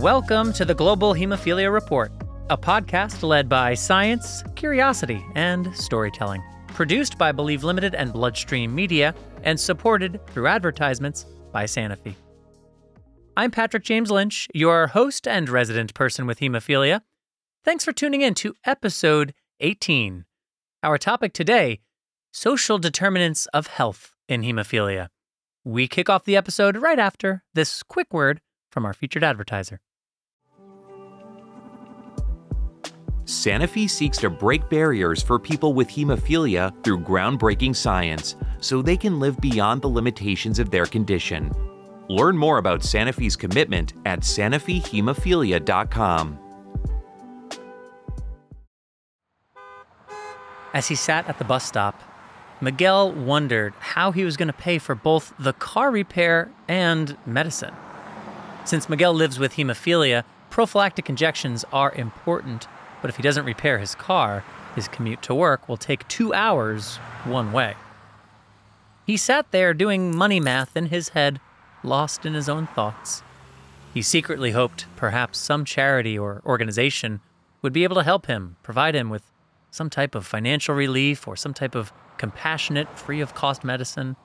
Welcome to the Global Hemophilia Report, a podcast led by science, curiosity, and storytelling. Produced by Believe Limited and Bloodstream Media, and supported through advertisements by Sanofi. I'm Patrick James Lynch, your host and resident person with hemophilia. Thanks for tuning in to episode 18. Our topic today social determinants of health in hemophilia. We kick off the episode right after this quick word from our featured advertiser. Sanofi seeks to break barriers for people with hemophilia through groundbreaking science so they can live beyond the limitations of their condition. Learn more about Sanofi's commitment at sanofihemophilia.com. As he sat at the bus stop, Miguel wondered how he was going to pay for both the car repair and medicine. Since Miguel lives with hemophilia, prophylactic injections are important, but if he doesn't repair his car, his commute to work will take two hours one way. He sat there doing money math in his head, lost in his own thoughts. He secretly hoped perhaps some charity or organization would be able to help him, provide him with some type of financial relief or some type of compassionate, free of cost medicine.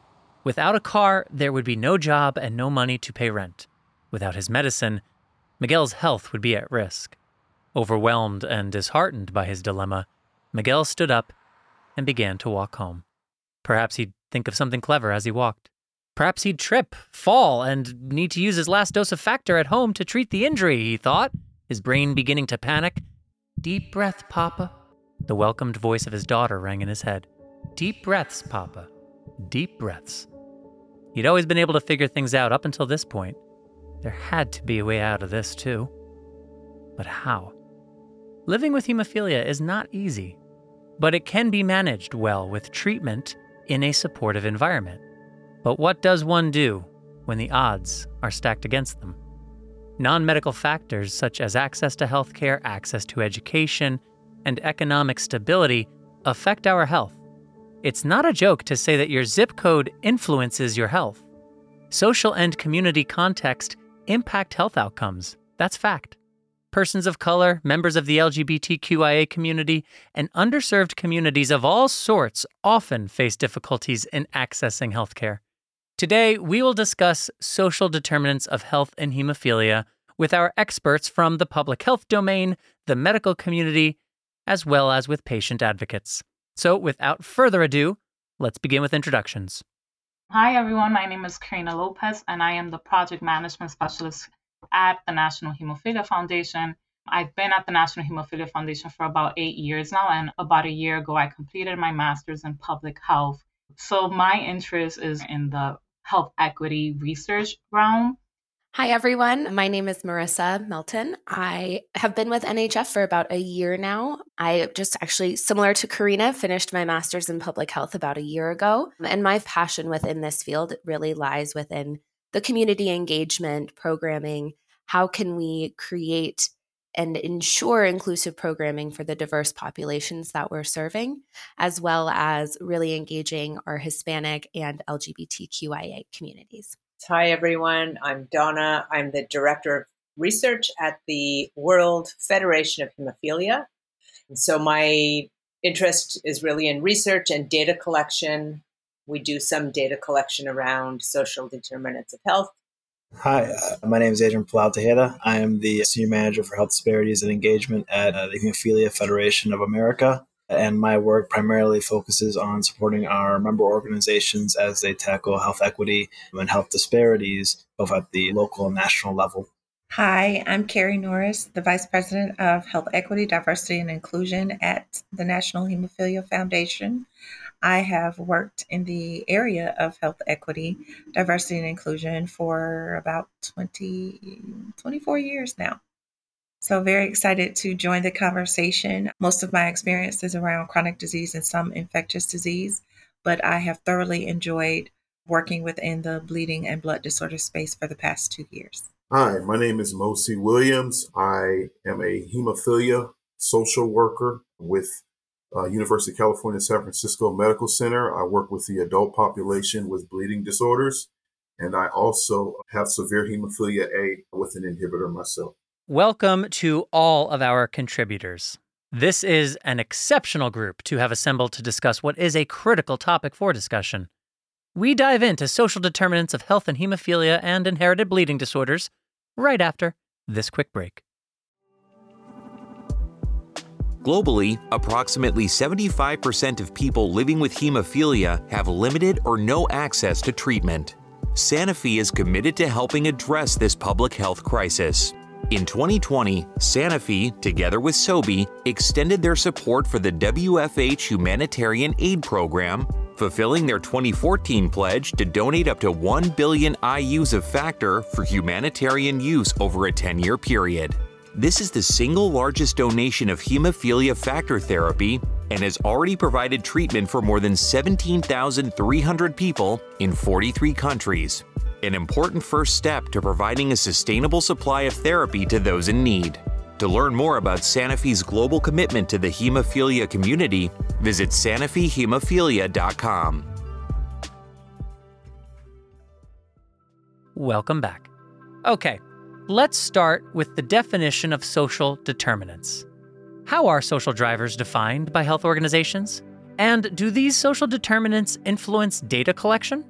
Without a car, there would be no job and no money to pay rent. Without his medicine, Miguel's health would be at risk. Overwhelmed and disheartened by his dilemma, Miguel stood up and began to walk home. Perhaps he'd think of something clever as he walked. Perhaps he'd trip, fall, and need to use his last dose of factor at home to treat the injury, he thought, his brain beginning to panic. Deep breath, Papa. The welcomed voice of his daughter rang in his head. Deep breaths, Papa. Deep breaths. He'd always been able to figure things out up until this point. There had to be a way out of this, too. But how? Living with hemophilia is not easy, but it can be managed well with treatment in a supportive environment. But what does one do when the odds are stacked against them? Non medical factors such as access to healthcare, access to education, and economic stability affect our health it's not a joke to say that your zip code influences your health. Social and community context impact health outcomes. That's fact. Persons of color, members of the LGBTQIA community, and underserved communities of all sorts often face difficulties in accessing healthcare. Today, we will discuss social determinants of health and hemophilia with our experts from the public health domain, the medical community, as well as with patient advocates. So, without further ado, let's begin with introductions. Hi, everyone. My name is Karina Lopez, and I am the project management specialist at the National Hemophilia Foundation. I've been at the National Hemophilia Foundation for about eight years now, and about a year ago, I completed my master's in public health. So, my interest is in the health equity research realm. Hi, everyone. My name is Marissa Melton. I have been with NHF for about a year now. I just actually, similar to Karina, finished my master's in public health about a year ago. And my passion within this field really lies within the community engagement programming. How can we create and ensure inclusive programming for the diverse populations that we're serving, as well as really engaging our Hispanic and LGBTQIA communities? Hi, everyone. I'm Donna. I'm the Director of Research at the World Federation of Hemophilia. And so my interest is really in research and data collection. We do some data collection around social determinants of health. Hi, uh, my name is Adrian Palau Tejeda. I am the Senior Manager for Health Disparities and Engagement at uh, the Hemophilia Federation of America and my work primarily focuses on supporting our member organizations as they tackle health equity and health disparities, both at the local and national level. Hi, I'm Keri Norris, the Vice President of Health Equity, Diversity, and Inclusion at the National Hemophilia Foundation. I have worked in the area of health equity, diversity, and inclusion for about 20, 24 years now. So, very excited to join the conversation. Most of my experience is around chronic disease and some infectious disease, but I have thoroughly enjoyed working within the bleeding and blood disorder space for the past two years. Hi, my name is Mosi Williams. I am a hemophilia social worker with uh, University of California, San Francisco Medical Center. I work with the adult population with bleeding disorders, and I also have severe hemophilia A with an inhibitor myself. welcome to all of our contributors. This is an exceptional group to have assembled to discuss what is a critical topic for discussion. We dive into social determinants of health and hemophilia and inherited bleeding disorders right after this quick break. Globally, approximately 75% of people living with hemophilia have limited or no access to treatment. Sanofi is committed to helping address this public health crisis. In 2020, Sanofi, together with Sobi, extended their support for the WFH Humanitarian Aid Program, fulfilling their 2014 pledge to donate up to 1 billion IUs of factor for humanitarian use over a 10 year period. This is the single largest donation of hemophilia factor therapy and has already provided treatment for more than 17,300 people in 43 countries. An important first step to providing a sustainable supply of therapy to those in need. To learn more about Sanofi's global commitment to the hemophilia community, visit sanofihemophilia.com. Welcome back. Okay, let's start with the definition of social determinants. How are social drivers defined by health organizations? And do these social determinants influence data collection?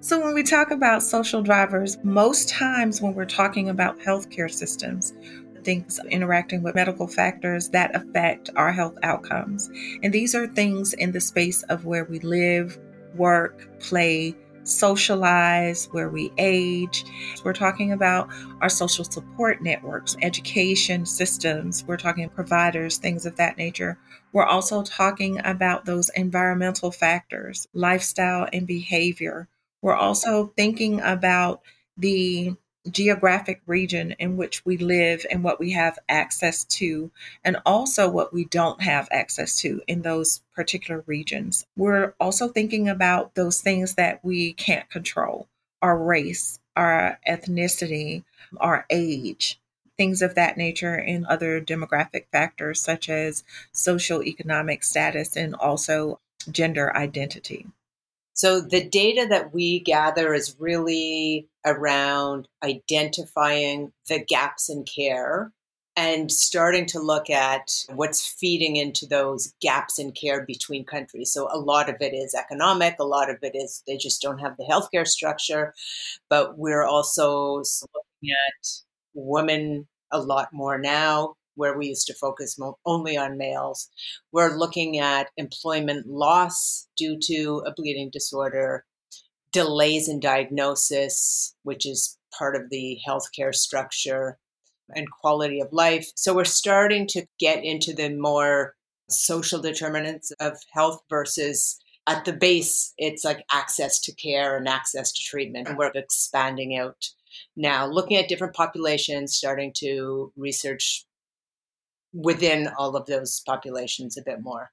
So, when we talk about social drivers, most times when we're talking about healthcare systems, things interacting with medical factors that affect our health outcomes. And these are things in the space of where we live, work, play, socialize, where we age. We're talking about our social support networks, education systems. We're talking providers, things of that nature. We're also talking about those environmental factors, lifestyle and behavior. We're also thinking about the geographic region in which we live and what we have access to, and also what we don't have access to in those particular regions. We're also thinking about those things that we can't control our race, our ethnicity, our age. Things of that nature, and other demographic factors such as social economic status and also gender identity. So the data that we gather is really around identifying the gaps in care and starting to look at what's feeding into those gaps in care between countries. So a lot of it is economic, a lot of it is they just don't have the healthcare structure, but we're also looking at women a lot more now where we used to focus only on males. We're looking at employment loss due to a bleeding disorder, delays in diagnosis, which is part of the healthcare structure, and quality of life. So we're starting to get into the more social determinants of health versus at the base, it's like access to care and access to treatment. And we're expanding out now, looking at different populations, starting to research within all of those populations a bit more.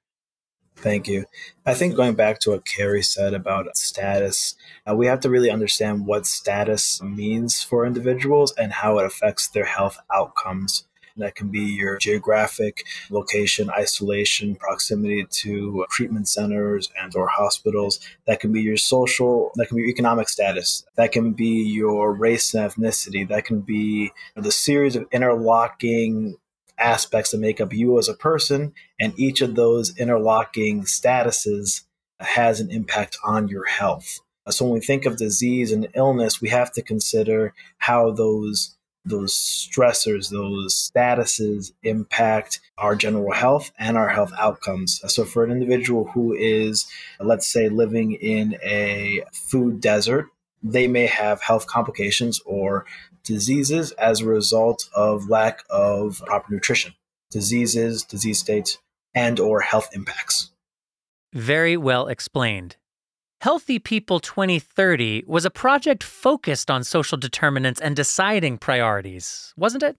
Thank you. I think going back to what Keri said about status, uh, we have to really understand what status means for individuals and how it affects their health outcomes. That can be your geographic location, isolation, proximity to treatment centers and or hospitals. That can be your social, that can be your economic status. That can be your race and ethnicity. That can be the series of interlocking aspects that make up you as a person, and each of those interlocking statuses has an impact on your health. So when we think of disease and illness, we have to consider how those those stressors, those statuses impact our general health and our health outcomes. So for an individual who is, let's say, living in a food desert, they may have health complications or diseases as a result of lack of proper nutrition, diseases, disease states, and or health impacts. Very well explained. Healthy People 2030 was a project focused on social determinants and deciding priorities, wasn't it?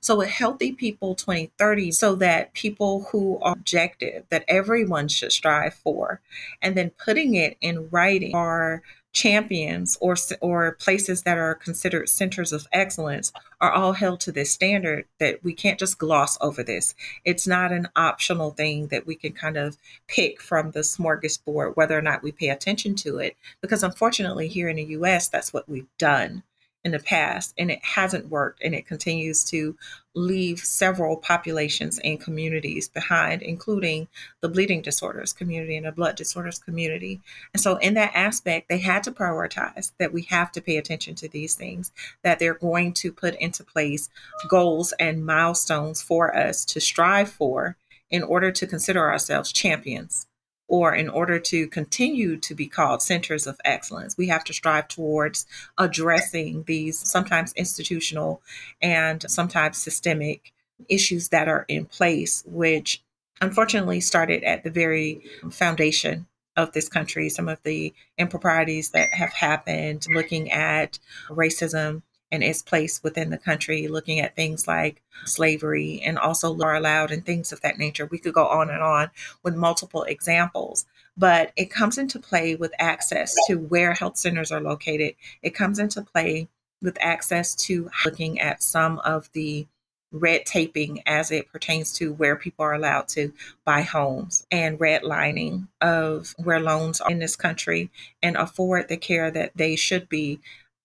So, with Healthy People 2030, so that people who are objective, that everyone should strive for, and then putting it in writing are champions or or places that are considered centers of excellence are all held to this standard that we can't just gloss over this. It's not an optional thing that we can kind of pick from the smorgasbord whether or not we pay attention to it because unfortunately here in the US that's what we've done. In the past and it hasn't worked and it continues to leave several populations and communities behind including the bleeding disorders community and the blood disorders community. And so in that aspect they had to prioritize that we have to pay attention to these things that they're going to put into place goals and milestones for us to strive for in order to consider ourselves champions or in order to continue to be called centers of excellence, we have to strive towards addressing these sometimes institutional and sometimes systemic issues that are in place, which unfortunately started at the very foundation of this country. Some of the improprieties that have happened, looking at racism and its place within the country, looking at things like slavery and also are allowed and things of that nature. We could go on and on with multiple examples, but it comes into play with access to where health centers are located. It comes into play with access to looking at some of the red taping as it pertains to where people are allowed to buy homes and redlining of where loans are in this country and afford the care that they should be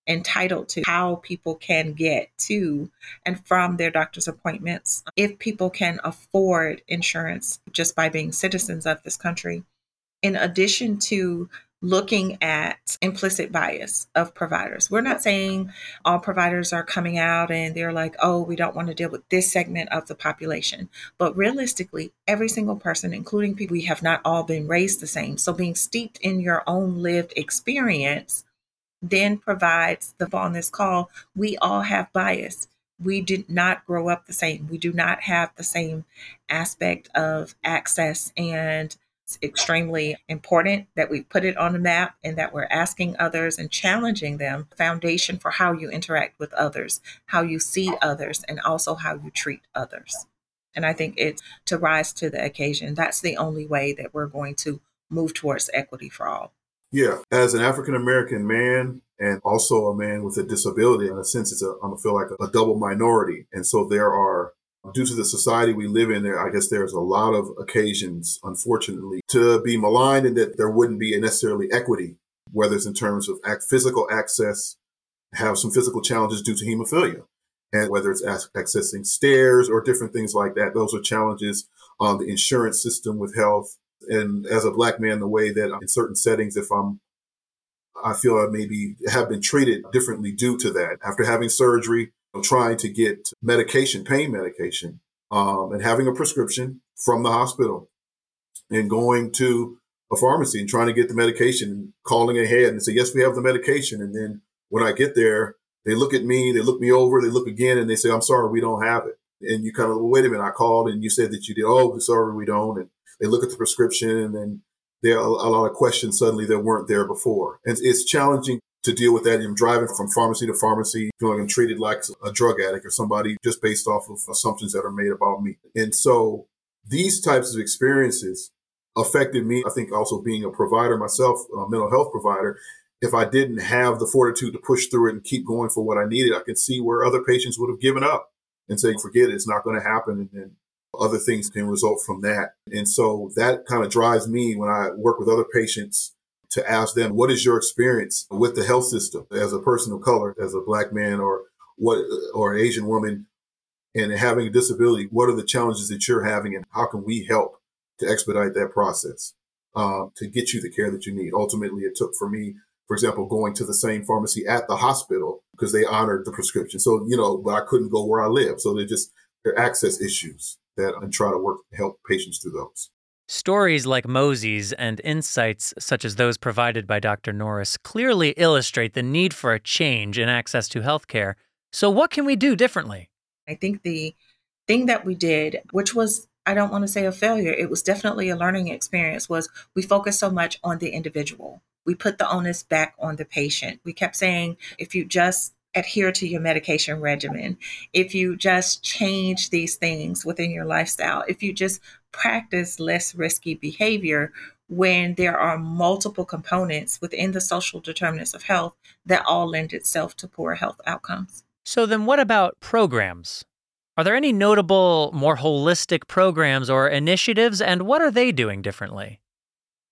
entitled to how people can get to and from their doctor's appointments. If people can afford insurance just by being citizens of this country, in addition to looking at implicit bias of providers. We're not saying all providers are coming out and they're like, oh, we don't want to deal with this segment of the population. But realistically, every single person, including people, we have not all been raised the same. So being steeped in your own lived experience then provides the on this call, we all have bias. We did not grow up the same. We do not have the same aspect of access and it's extremely important that we put it on the map and that we're asking others and challenging them. Foundation for how you interact with others how you see others and also how you treat others. And i think it's to rise to the occasion. That's the only way that we're going to move towards equity for all yeah, as an African American man and also a man with a disability, in a sense, it's a I feel like a, a double minority, and so there are due to the society we live in there i guess there's a lot of occasions unfortunately to be maligned and that there wouldn't be necessarily equity whether it's in terms of physical access have some physical challenges due to hemophilia. And whether it's accessing stairs or different things like that those are challenges on the insurance system with health and as a black man, the way that in certain settings, if I'm, I feel I maybe have been treated differently due to that. After having surgery, I'm trying to get medication, pain medication, um, and having a prescription from the hospital and going to a pharmacy and trying to get the medication and calling ahead and say, yes, we have the medication. And then when I get there, they look at me, they look me over, they look again and they say, I'm sorry, we don't have it. And you kind of, well, wait a minute, I called and you said that you did. Oh, sorry, we don't. And they look at the prescription and there are a lot of questions suddenly that weren't there before. And it's challenging to deal with that. I'm driving from pharmacy to pharmacy, feeling I'm treated like a drug addict or somebody just based off of assumptions that are made about me. And so these types of experiences affected me. I think also being a provider myself, a mental health provider, if I didn't have the fortitude to push through it and keep going for what I needed, I could see where other patients would have given up and say, forget it, it's not going to happen. And then other things can result from that. And so that kind of drives me when I work with other patients to ask them, what is your experience with the health system as a person of color, as a black man or what, or an Asian woman and having a disability? What are the challenges that you're having and how can we help to expedite that process um, to get you the care that you need? Ultimately, it took for me, for example, going to the same pharmacy at the hospital because they honored the prescription. So, you know, but I couldn't go where I live. So they just, their access issues that and try to work help patients through those. Stories like Mosi's and insights such as those provided by Dr. Norris clearly illustrate the need for a change in access to healthcare. So, what can we do differently? I think the thing that we did, which was I don't want to say a failure, it was definitely a learning experience, was we focused so much on the individual. We put the onus back on the patient. We kept saying, if you just adhere to your medication regimen, if you just change these things within your lifestyle, if you just practice less risky behavior when there are multiple components within the social determinants of health that all lend itself to poor health outcomes. So, then what about programs? Are there any notable, more holistic programs or initiatives, and what are they doing differently?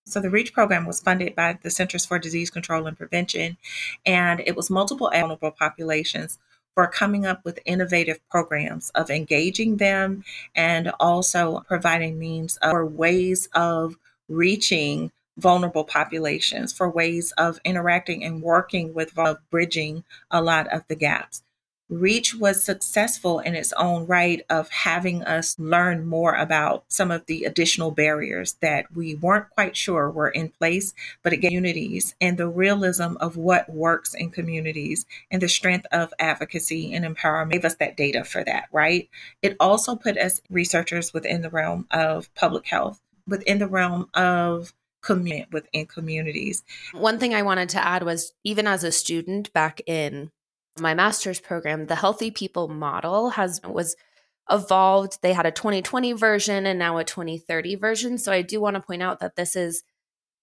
So the REACH program was funded by the Centers for Disease Control and Prevention, and it was multiple vulnerable populations for coming up with innovative programs of engaging them and also providing means or ways of reaching vulnerable populations, for ways of interacting and working with bridging a lot of the gaps. Reach was successful in its own right of having us learn more about some of the additional barriers that we weren't quite sure were in place, but again, communities and the realism of what works in communities and the strength of advocacy and empowerment gave us that data for that, right? It also put us researchers within the realm of public health, within the realm of community within communities. One thing I wanted to add was even as a student back in my master's program, the Healthy People model has was evolved. They had a 2020 version and now a 2030 version. So I do want to point out that this is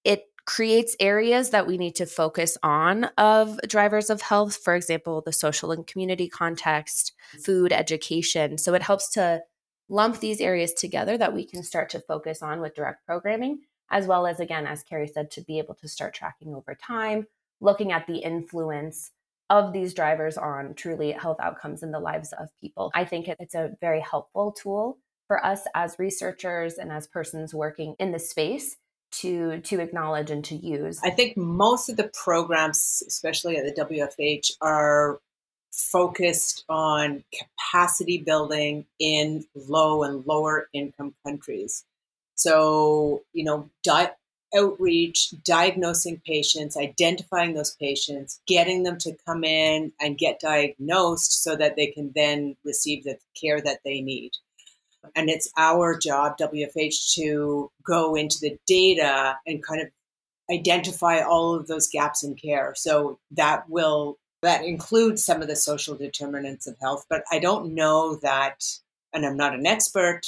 it creates areas that we need to focus on of drivers of health, for example, the social and community context, food, education. So it helps to lump these areas together that we can start to focus on with direct programming, as well as, again, as Keri said, to be able to start tracking over time, looking at the influence of these drivers on truly health outcomes in the lives of people. I think it's a very helpful tool for us as researchers and as persons working in the space to to acknowledge and to use. I think most of the programs, especially at the WFH, are focused on capacity building in low and lower income countries. So, you know, di- outreach, diagnosing patients, identifying those patients, getting them to come in and get diagnosed so that they can then receive the care that they need. And it's our job, WFH, to go into the data and kind of identify all of those gaps in care. So that will that includes some of the social determinants of health, but I don't know that and I'm not an expert,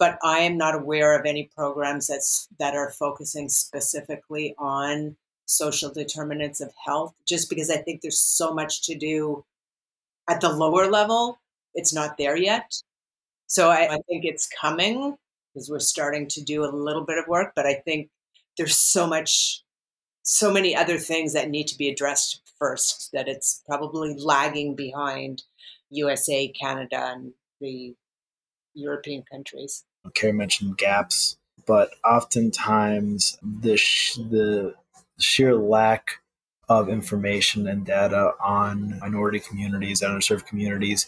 but I am not aware of any programs that's that are focusing specifically on social determinants of health just because I think there's so much to do at the lower level. It's not there yet. So I, I think it's coming because we're starting to do a little bit of work, but I think there's so much, so many other things that need to be addressed first that it's probably lagging behind USA, Canada, and the European countries. Keri mentioned gaps, but oftentimes the sh- the sheer lack of information and data on minority communities underserved communities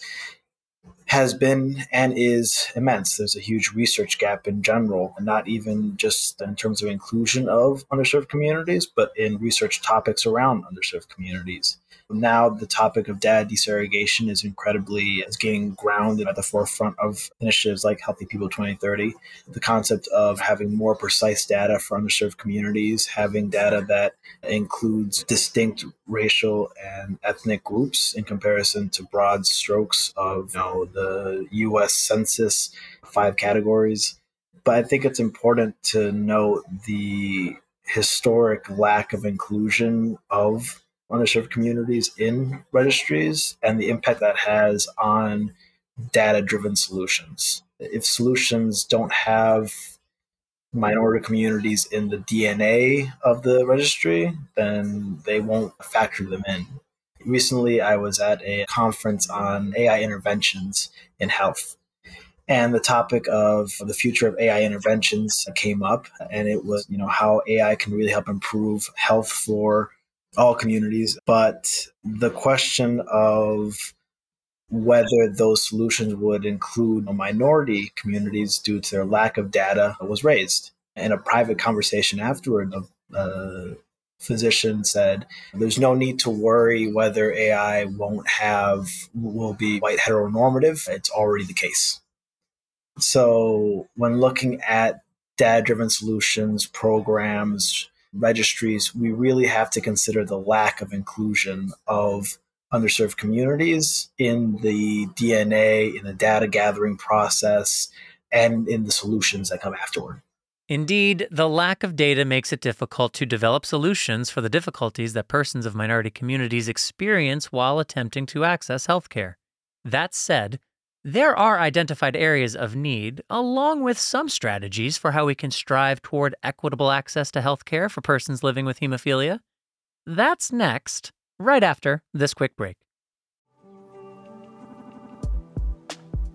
has been and is immense. There's a huge research gap in general, and not even just in terms of inclusion of underserved communities, but in research topics around underserved communities. Now, the topic of data disaggregation is incredibly is gaining ground at the forefront of initiatives like Healthy People 2030. The concept of having more precise data for underserved communities, having data that includes distinct racial and ethnic groups in comparison to broad strokes of you know, the U.S. Census five categories. But I think it's important to note the historic lack of inclusion of underserved communities in registries and the impact that has on data driven solutions. If solutions don't have minority communities in the DNA of the registry, then they won't factor them in. Recently, I was at a conference on AI interventions in health. And the topic of the future of AI interventions came up, and it was, you know, how AI can really help improve health for all communities, but the question of whether those solutions would include minority communities due to their lack of data was raised. In a private conversation afterward, a physician said, There's no need to worry whether AI won't have, will be white heteronormative. It's already the case. So, when looking at data driven solutions, programs, registries, we really have to consider the lack of inclusion of underserved communities in the DNA, in the data gathering process, and in the solutions that come afterward. Indeed, the lack of data makes it difficult to develop solutions for the difficulties that persons of minority communities experience while attempting to access healthcare. That said, There are identified areas of need, along with some strategies for how we can strive toward equitable access to healthcare for persons living with hemophilia. That's next, right after this quick break.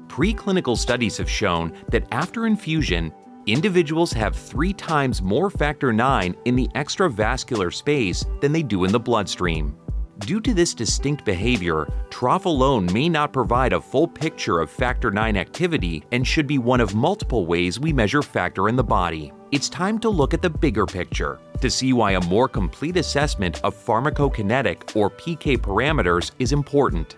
Preclinical studies have shown that after infusion, individuals have three times more factor IX in the extravascular space than they do in the bloodstream. Due to this distinct behavior, trough alone may not provide a full picture of factor IX activity and should be one of multiple ways we measure factor in the body. It's time to look at the bigger picture to see why a more complete assessment of pharmacokinetic or PK parameters is important.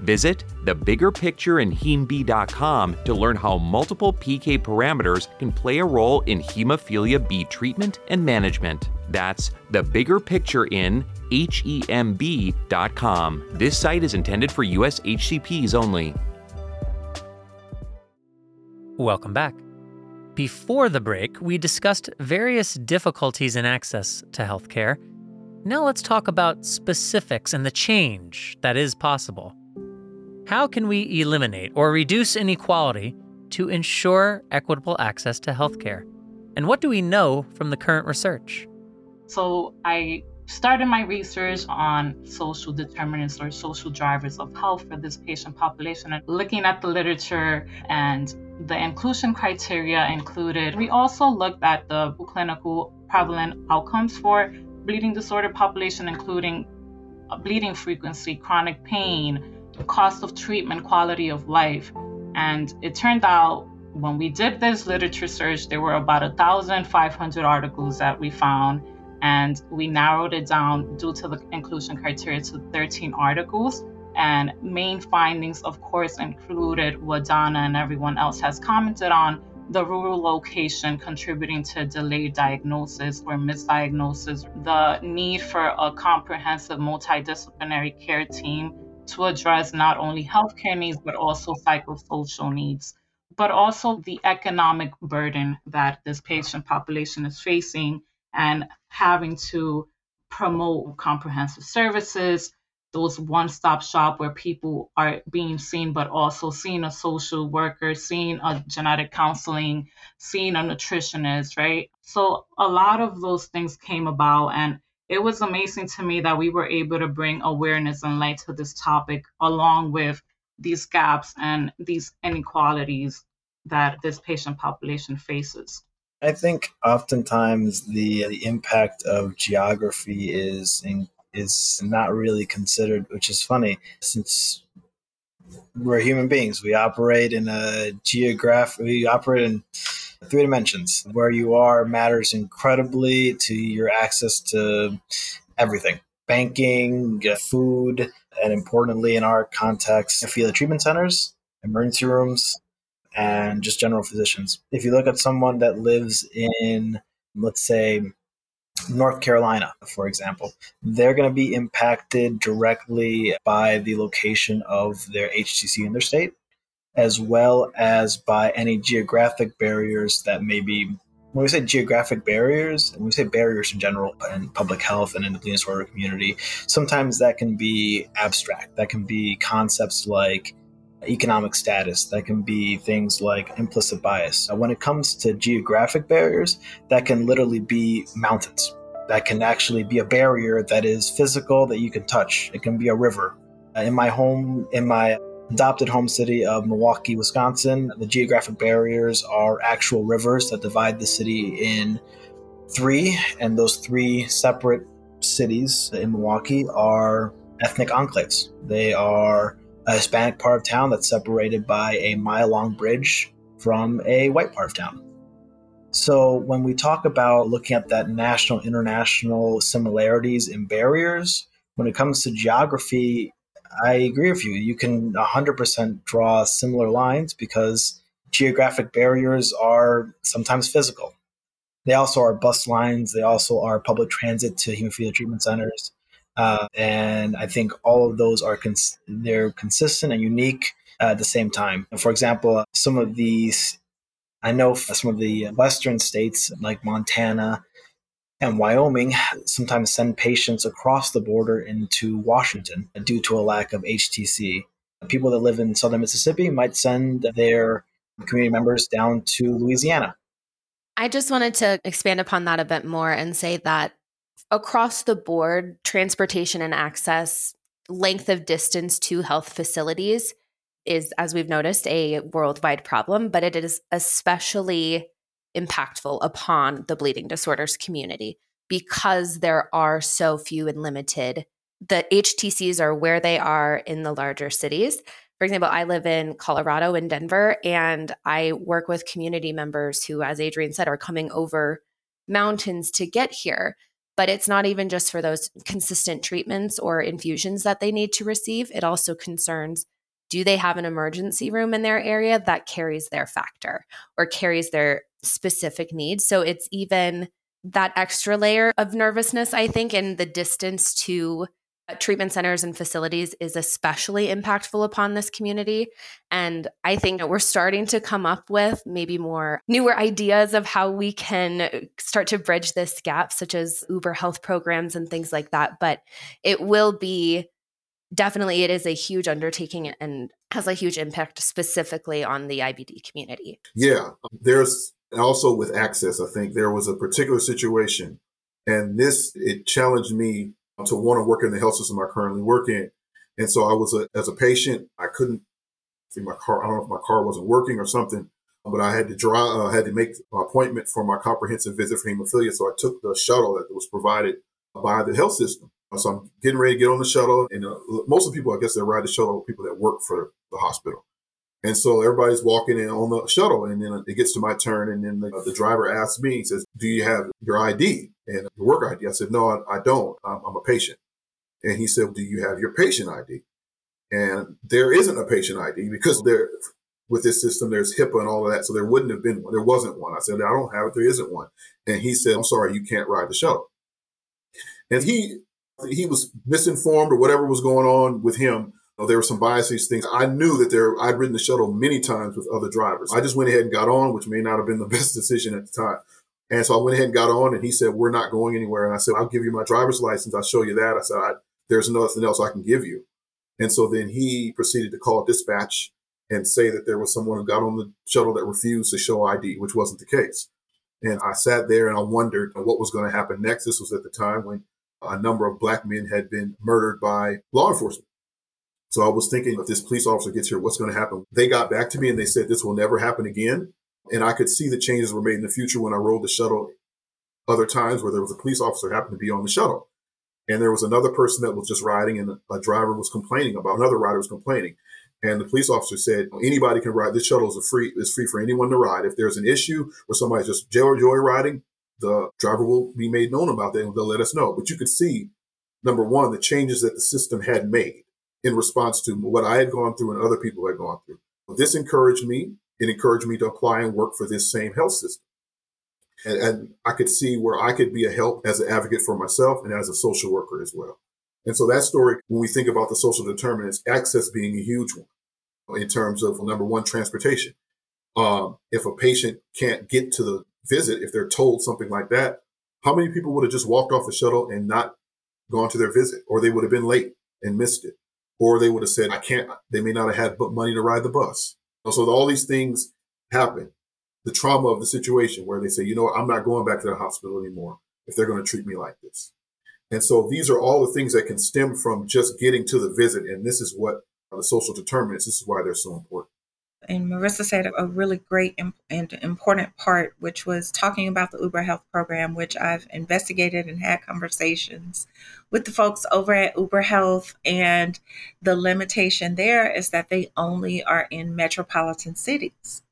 Visit thebiggerpictureinhemb.com to learn how multiple PK parameters can play a role in hemophilia B treatment and management. That's thebiggerpictureinhemb.com. This site is intended for US HCPs only. Welcome back. Before the break, we discussed various difficulties in access to healthcare. Now let's talk about specifics and the change that is possible. How can we eliminate or reduce inequality to ensure equitable access to healthcare? And what do we know from the current research? So, I started my research on social determinants or social drivers of health for this patient population and looking at the literature and the inclusion criteria included. We also looked at the clinical prevalent outcomes for bleeding disorder population, including bleeding frequency, chronic pain, cost of treatment, quality of life. And it turned out when we did this literature search, there were about 1,500 articles that we found, and we narrowed it down due to the inclusion criteria to 13 articles. And main findings, of course, included what Donna and everyone else has commented on the rural location contributing to delayed diagnosis or misdiagnosis, the need for a comprehensive multidisciplinary care team to address not only healthcare needs, but also psychosocial needs, but also the economic burden that this patient population is facing and having to promote comprehensive services, those one stop shop where people are being seen, but also seeing a social worker, seeing a genetic counseling, seeing a nutritionist, right? So a lot of those things came about. And it was amazing to me that we were able to bring awareness and light to this topic along with these gaps and these inequalities that this patient population faces. I think oftentimes the, the impact of geography is in, is not really considered, which is funny since we're human beings. We operate in a geographic. We operate in three dimensions. Where you are matters incredibly to your access to everything banking, uh, food, and importantly, in our context, feel treatment centers, emergency rooms, and just general physicians. If you look at someone that lives in, let's say, North Carolina, for example, they're going to be impacted directly by the location of their HTC in their state as well as by any geographic barriers that may be when we say geographic barriers, when we say barriers in general in public health and in the bleeding disorder community, sometimes that can be abstract. That can be concepts like economic status. That can be things like implicit bias. When it comes to geographic barriers, that can literally be mountains. That can actually be a barrier that is physical that you can touch. It can be a river. Uh, in my home, in my adopted home city of Milwaukee, Wisconsin. The geographic barriers are actual rivers that divide the city in three, and those three separate cities in Milwaukee are ethnic enclaves. They are a Hispanic part of town that's separated by a mile long bridge from a white part of town. So, when we talk about looking at that national, international similarities and barriers, when it comes to geography, I agree with you. You can 100% draw similar lines because geographic barriers are sometimes physical. They also are bus lines. They also are public transit to hemophilia treatment centers. Uh, and I think all of those are cons- they're consistent and unique at the same time. For example, some of these, I know some of the western states like Montana and Wyoming sometimes send patients across the border into Washington due to a lack of HTC. People that live in southern Mississippi might send their community members down to Louisiana. I just wanted to expand upon that a bit more and say that across the board, transportation and access, length of distance to health facilities is, as we've noticed, a worldwide problem, but it is especially impactful upon the bleeding disorders community because there are so few and limited. The HTCs are where they are in the larger cities. For example, I live in Colorado in Denver, and I work with community members who, as Adrian said, are coming over mountains to get here. But it's not even just for those consistent treatments or infusions that they need to receive. It also concerns do they have an emergency room in their area that carries their factor or carries their specific needs? So it's even that extra layer of nervousness, I think, and the distance to uh, treatment centers and facilities is especially impactful upon this community. And I think that we're starting to come up with maybe more newer ideas of how we can start to bridge this gap, such as Uber health programs and things like that. But it will be definitely it is a huge undertaking and has a huge impact specifically on the IBD community. Yeah, there's also with access, I think there was a particular situation and this it challenged me to want to work in the health system I currently work in. And so I was a, as a patient, I couldn't see my car. I don't know if my car wasn't working or something, but I had to drive, uh, had to make an appointment for my comprehensive visit for hemophilia. So I took the shuttle that was provided by the health system. So I'm getting ready to get on the shuttle, and uh, most of the people, I guess, that ride the shuttle are people that work for the hospital. And so everybody's walking in on the shuttle, and then it gets to my turn, and then the, the driver asks me, he says, "Do you have your ID and your work ID?" I said, "No, I, I don't. I'm, I'm, a patient." And he said, "Do you have your patient ID?" And there isn't a patient ID because there, with this system, there's HIPAA and all of that, so there wouldn't have been one. There wasn't one. I said, "I don't have it. There isn't one." And he said, "I'm sorry, you can't ride the shuttle." And he he was misinformed or whatever was going on with him. There were some biases things. I knew that there, I'd ridden the shuttle many times with other drivers. I just went ahead and got on, which may not have been the best decision at the time. And so I went ahead and got on and he said, we're not going anywhere. And I said, I'll give you my driver's license. I'll show you that. I said, I, there's nothing else I can give you. And so then he proceeded to call dispatch and say that there was someone who got on the shuttle that refused to show ID, which wasn't the case. And I sat there and I wondered what was going to happen next. This was at the time when a number of black men had been murdered by law enforcement. So I was thinking, if this police officer gets here, what's going to happen? They got back to me and they said this will never happen again. And I could see the changes were made in the future when I rode the shuttle other times where there was a police officer happened to be on the shuttle. And there was another person that was just riding and a driver was complaining about another rider was complaining. And the police officer said, anybody can ride. This shuttle is free, is free for anyone to ride. If there's an issue where somebody's just joy, joy riding, the driver will be made known about that and they'll let us know. But you could see, number one, the changes that the system had made in response to what I had gone through and other people had gone through. This encouraged me. It encouraged me to apply and work for this same health system. And, and I could see where I could be a help as an advocate for myself and as a social worker as well. And so that story, when we think about the social determinants, access being a huge one in terms of number one, transportation. Um, if a patient can't get to the visit, if they're told something like that, how many people would have just walked off the shuttle and not gone to their visit, or they would have been late and missed it, or they would have said, "I can't." They may not have had money to ride the bus. So all these things happen. The trauma of the situation where they say, "You know what? I'm not going back to the hospital anymore if they're going to treat me like this." And so these are all the things that can stem from just getting to the visit, and this is what uh, the social determinants. This is why they're so important and Marissa said a really great and important part, which was talking about the Uber Health program, which I've investigated and had conversations with the folks over at Uber Health. And the limitation there is that they only are in metropolitan cities.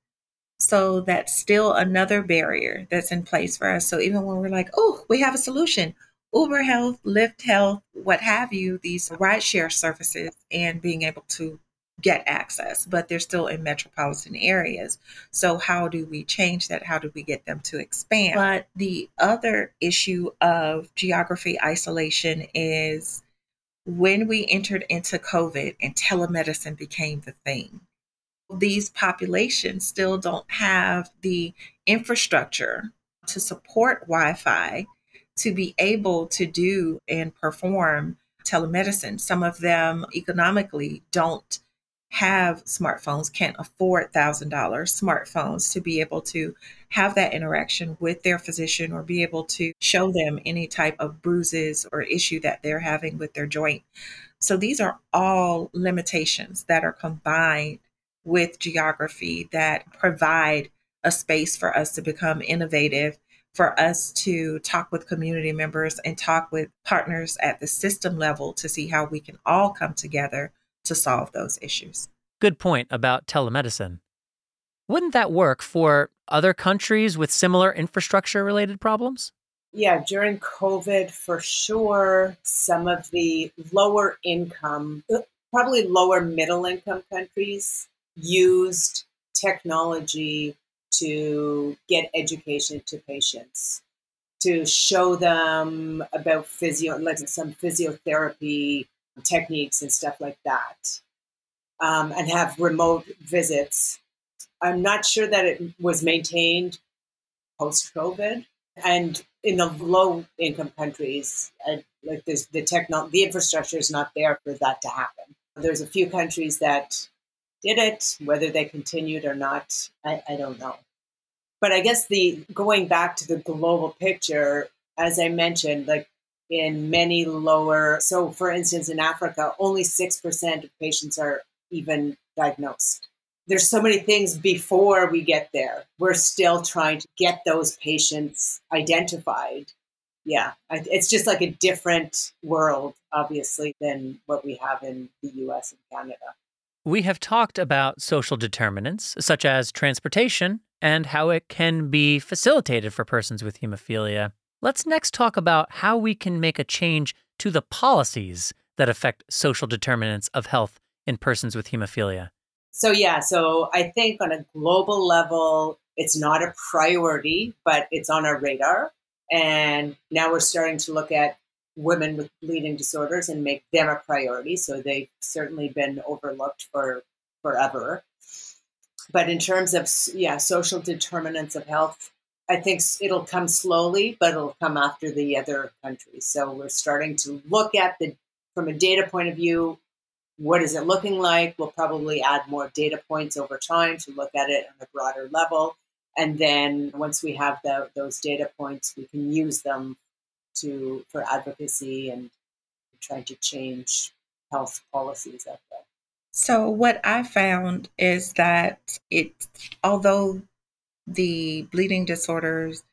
So that's still another barrier that's in place for us. So even when we're like, oh, we have a solution, Uber Health, Lyft Health, what have you, these rideshare services, and being able to get access, but they're still in metropolitan areas. So, how do we change that? How do we get them to expand? But the other issue of geography isolation is when we entered into COVID and telemedicine became the thing. These populations still don't have the infrastructure to support Wi Fi to be able to do and perform telemedicine. Some of them economically don't have smartphones, can't afford $1,000 smartphones to be able to have that interaction with their physician or be able to show them any type of bruises or issue that they're having with their joint. So these are all limitations that are combined with geography that provide a space for us to become innovative, for us to talk with community members and talk with partners at the system level to see how we can all come together to solve those issues. Good point about telemedicine. Wouldn't that work for other countries with similar infrastructure related problems? Yeah, during COVID, for sure, some of the lower income, uh, probably lower middle income countries used technology to get education to patients, to show them about physio, like some physiotherapy techniques and stuff like that, um, and have remote visits. I'm not sure that it was maintained post COVID. And in the low income countries, I, like there's the techno, the infrastructure is not there for that to happen. There's a few countries that did it, whether they continued or not, I, I don't know. But I guess the going back to the global picture, as I mentioned, like in many lower. So, for instance, in Africa, only 6% of patients are even diagnosed. There's so many things before we get there. We're still trying to get those patients identified. Yeah, it's just like a different world, obviously, than what we have in the US and Canada. We have talked about social determinants, such as transportation and how it can be facilitated for persons with hemophilia. Let's next talk about how we can make a change to the policies that affect social determinants of health in persons with hemophilia. So, yeah, so I think on a global level, it's not a priority, but it's on our radar. And now we're starting to look at women with bleeding disorders and make them a priority. So they've certainly been overlooked for forever. But in terms of yeah, social determinants of health, I think it'll come slowly, but it'll come after the other countries. So we're starting to look at the from a data point of view. What is it looking like? We'll probably add more data points over time to look at it on a broader level. And then once we have the, those data points, we can use them to for advocacy and trying to change health policies out there. So what I found is that it although the bleeding disorders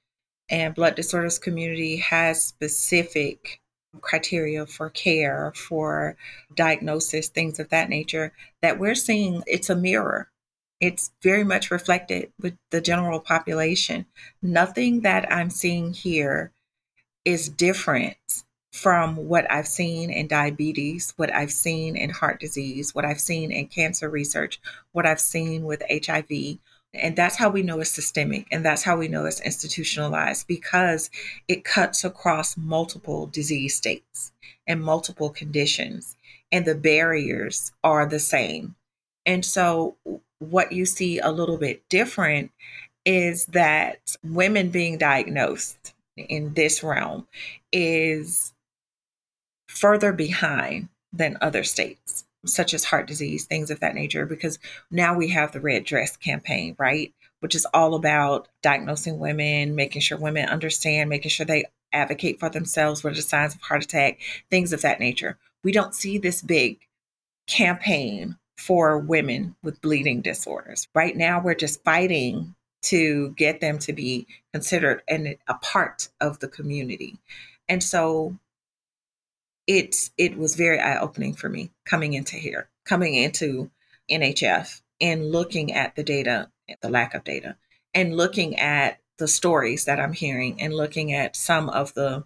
and blood disorders community has specific criteria for care, for diagnosis, things of that nature, that we're seeing it's a mirror. It's very much reflected with the general population. Nothing that I'm seeing here is different from what I've seen in diabetes, what I've seen in heart disease, what I've seen in cancer research, what I've seen with HIV, and that's how we know it's systemic and that's how we know it's institutionalized because it cuts across multiple disease states and multiple conditions, and the barriers are the same. And so, what you see a little bit different is that women being diagnosed in this realm is further behind than other states such as heart disease, things of that nature, because now we have the Red Dress campaign, right? Which is all about diagnosing women, making sure women understand, making sure they advocate for themselves, what are the signs of heart attack, things of that nature. We don't see this big campaign for women with bleeding disorders. Right now, we're just fighting to get them to be considered and a part of the community. And so it's it was very eye opening for me coming into here, coming into NHF and looking at the data, the lack of data, and looking at the stories that I'm hearing and looking at some of the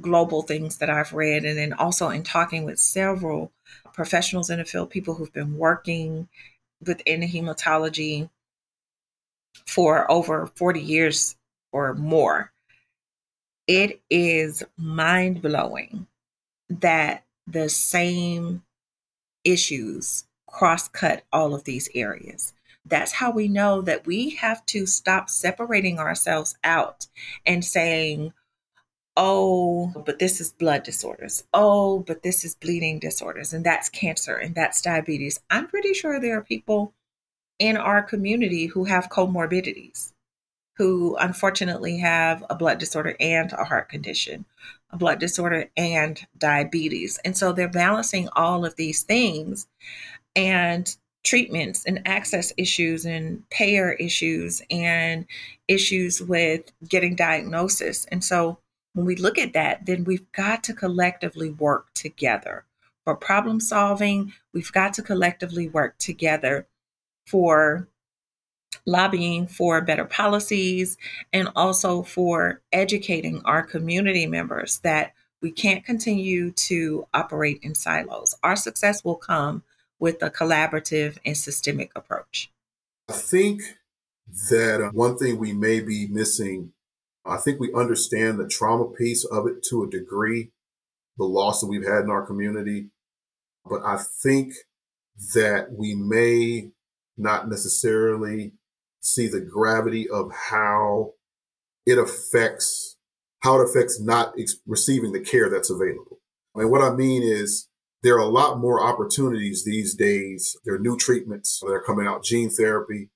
global things that I've read, and then also in talking with several professionals in the field, people who've been working within hematology for over 40 years or more. It is mind blowing that the same issues cross cut all of these areas. That's how we know that we have to stop separating ourselves out and saying, oh, but this is blood disorders. Oh, but this is bleeding disorders, and that's cancer, and that's diabetes. I'm pretty sure there are people in our community who have comorbidities, who unfortunately have a blood disorder and a heart condition, blood disorder and diabetes. And so they're balancing all of these things and treatments and access issues and payer issues and issues with getting diagnosis. And so when we look at that, then we've got to collectively work together for problem solving. We've got to collectively work together for lobbying for better policies and also for educating our community members that we can't continue to operate in silos. Our success will come with a collaborative and systemic approach. I think that uh, one thing we may be missing I think we understand the trauma piece of it to a degree, the loss that we've had in our community. But I think that we may not necessarily see the gravity of how it affects how it affects not ex- receiving the care that's available. I mean, what I mean is there are a lot more opportunities these days. There are new treatments that are coming out, gene therapy,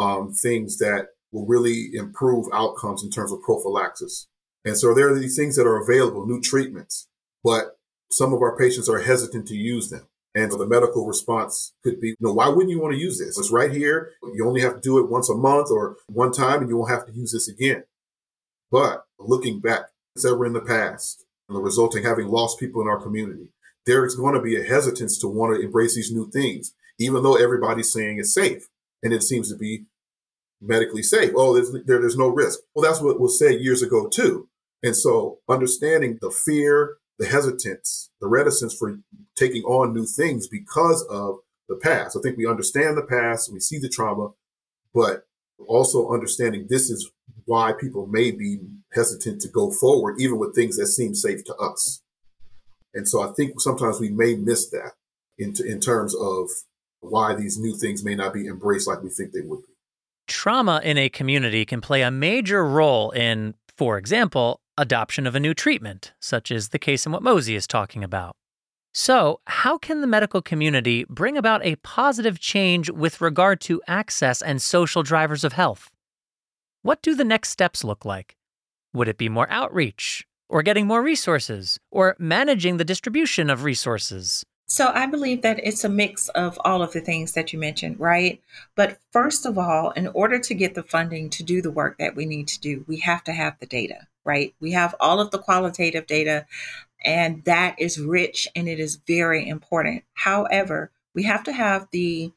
um, things that will really improve outcomes in terms of prophylaxis. And so there are these things that are available, new treatments, but some of our patients are hesitant to use them. And the medical response could be, you know, why wouldn't you want to use this? It's right here. You only have to do it once a month or one time and you won't have to use this again. But looking back, it's ever in the past, and the resulting having lost people in our community, there's going to be a hesitance to want to embrace these new things, even though everybody's saying it's safe. And it seems to be medically safe. Oh, there's, there, there's no risk. Well, that's what was said years ago too. And so understanding the fear, the hesitance, the reticence for taking on new things because of the past. I think we understand the past, we see the trauma, but also understanding this is why people may be hesitant to go forward, even with things that seem safe to us. And so I think sometimes we may miss that in, in terms of why these new things may not be embraced like we think they would be. Trauma in a community can play a major role in, for example, adoption of a new treatment, such as the case in what Mosi is talking about. So, how can the medical community bring about a positive change with regard to access and social drivers of health? What do the next steps look like? Would it be more outreach, or getting more resources, or managing the distribution of resources? So I believe that it's a mix of all of the things that you mentioned, right? But first of all, in order to get the funding to do the work that we need to do, we have to have the data, right? We have all of the qualitative data, and that is rich and it is very important. However, we have to have the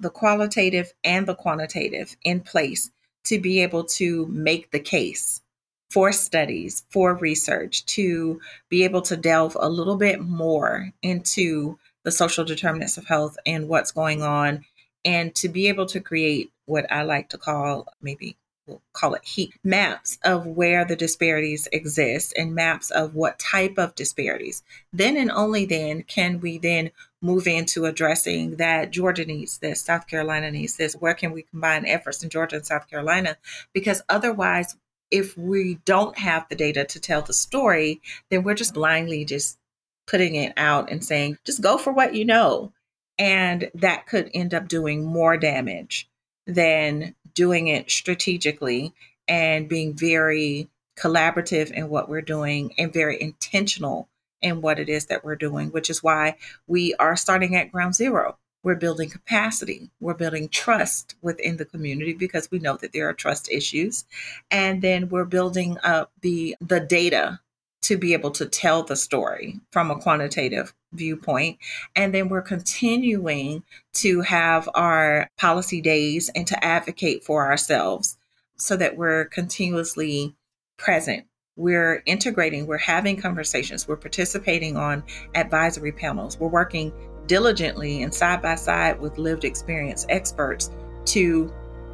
the qualitative and the quantitative in place to be able to make the case for studies, for research, to be able to delve a little bit more into the social determinants of health and what's going on, and to be able to create what I like to call maybe we'll call it heat maps of where the disparities exist and maps of what type of disparities. Then and only then can we then move into addressing that Georgia needs this, South Carolina needs this. Where can we combine efforts in Georgia and South Carolina? Because otherwise, if we don't have the data to tell the story, then we're just blindly just putting it out and saying, just go for what you know. And that could end up doing more damage than doing it strategically and being very collaborative in what we're doing and very intentional in what it is that we're doing, which is why we are starting at ground zero. We're building capacity. We're building trust within the community because we know that there are trust issues. And then we're building up the the data to be able to tell the story from a quantitative viewpoint. And then we're continuing to have our policy days and to advocate for ourselves so that we're continuously present. We're integrating, we're having conversations, we're participating on advisory panels, we're working diligently and side by side with lived experience experts to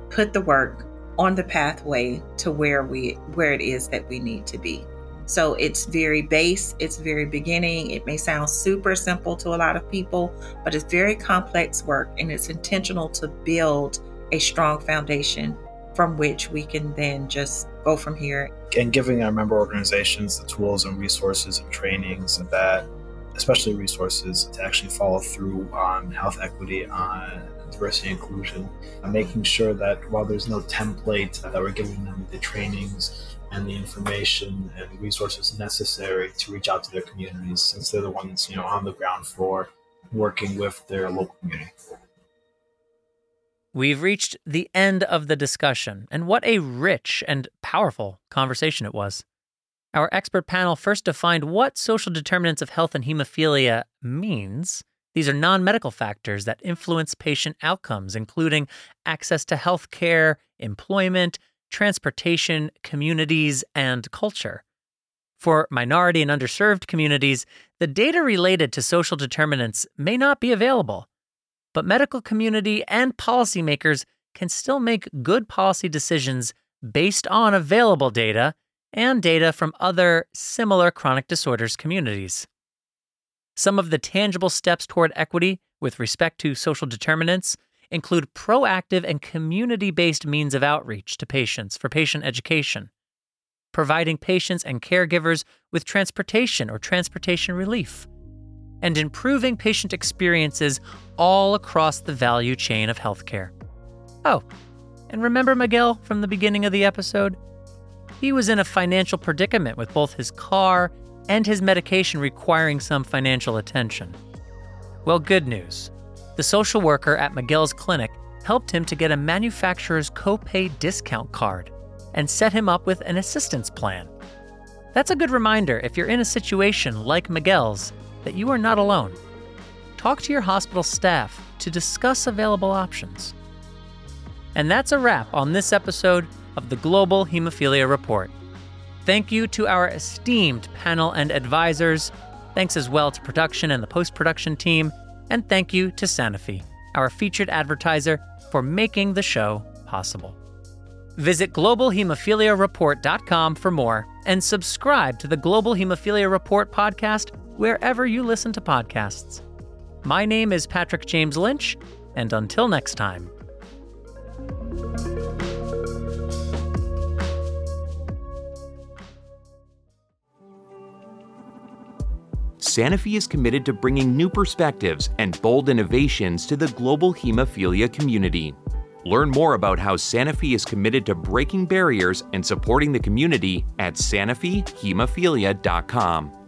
put the work on the pathway to where we where it is that we need to be. So it's very base, it's very beginning. It may sound super simple to a lot of people, but it's very complex work and it's intentional to build a strong foundation from which we can then just go from here. And giving our member organizations the tools and resources and trainings that, especially resources to actually follow through on health equity, on diversity inclusion, making sure that while there's no template, that we're giving them the trainings and the information and resources necessary to reach out to their communities since they're the ones you know on the ground floor working with their local community We've reached the end of the discussion, and what a rich and powerful conversation it was. Our expert panel first defined what social determinants of health and hemophilia means. These are non medical factors that influence patient outcomes, including access to health care, employment, transportation, communities, and culture. For minority and underserved communities, the data related to social determinants may not be available but medical community and policymakers can still make good policy decisions based on available data and data from other similar chronic disorders communities. Some of the tangible steps toward equity with respect to social determinants include proactive and community based means of outreach to patients for patient education, providing patients and caregivers with transportation or transportation relief, and improving patient experiences all across the value chain of healthcare. Oh, and remember Miguel from the beginning of the episode? He was in a financial predicament with both his car and his medication requiring some financial attention. Well, good news. The social worker at Miguel's clinic helped him to get a manufacturer's copay discount card and set him up with an assistance plan. That's a good reminder if you're in a situation like Miguel's that you are not alone. Talk to your hospital staff to discuss available options. And that's a wrap on this episode of the Global Hemophilia Report. Thank you to our esteemed panel and advisors. Thanks as well to production and the post production team. And thank you to Sanofi, our featured advertiser, for making the show possible. Visit globalhemophiliareport.com for more and subscribe to the Global Hemophilia Report podcast wherever you listen to podcasts. My name is Patrick James Lynch, and until next time. Sanofi is committed to bringing new perspectives and bold innovations to the global hemophilia community. Learn more about how Sanofi is committed to breaking barriers and supporting the community at sanofihemophilia.com.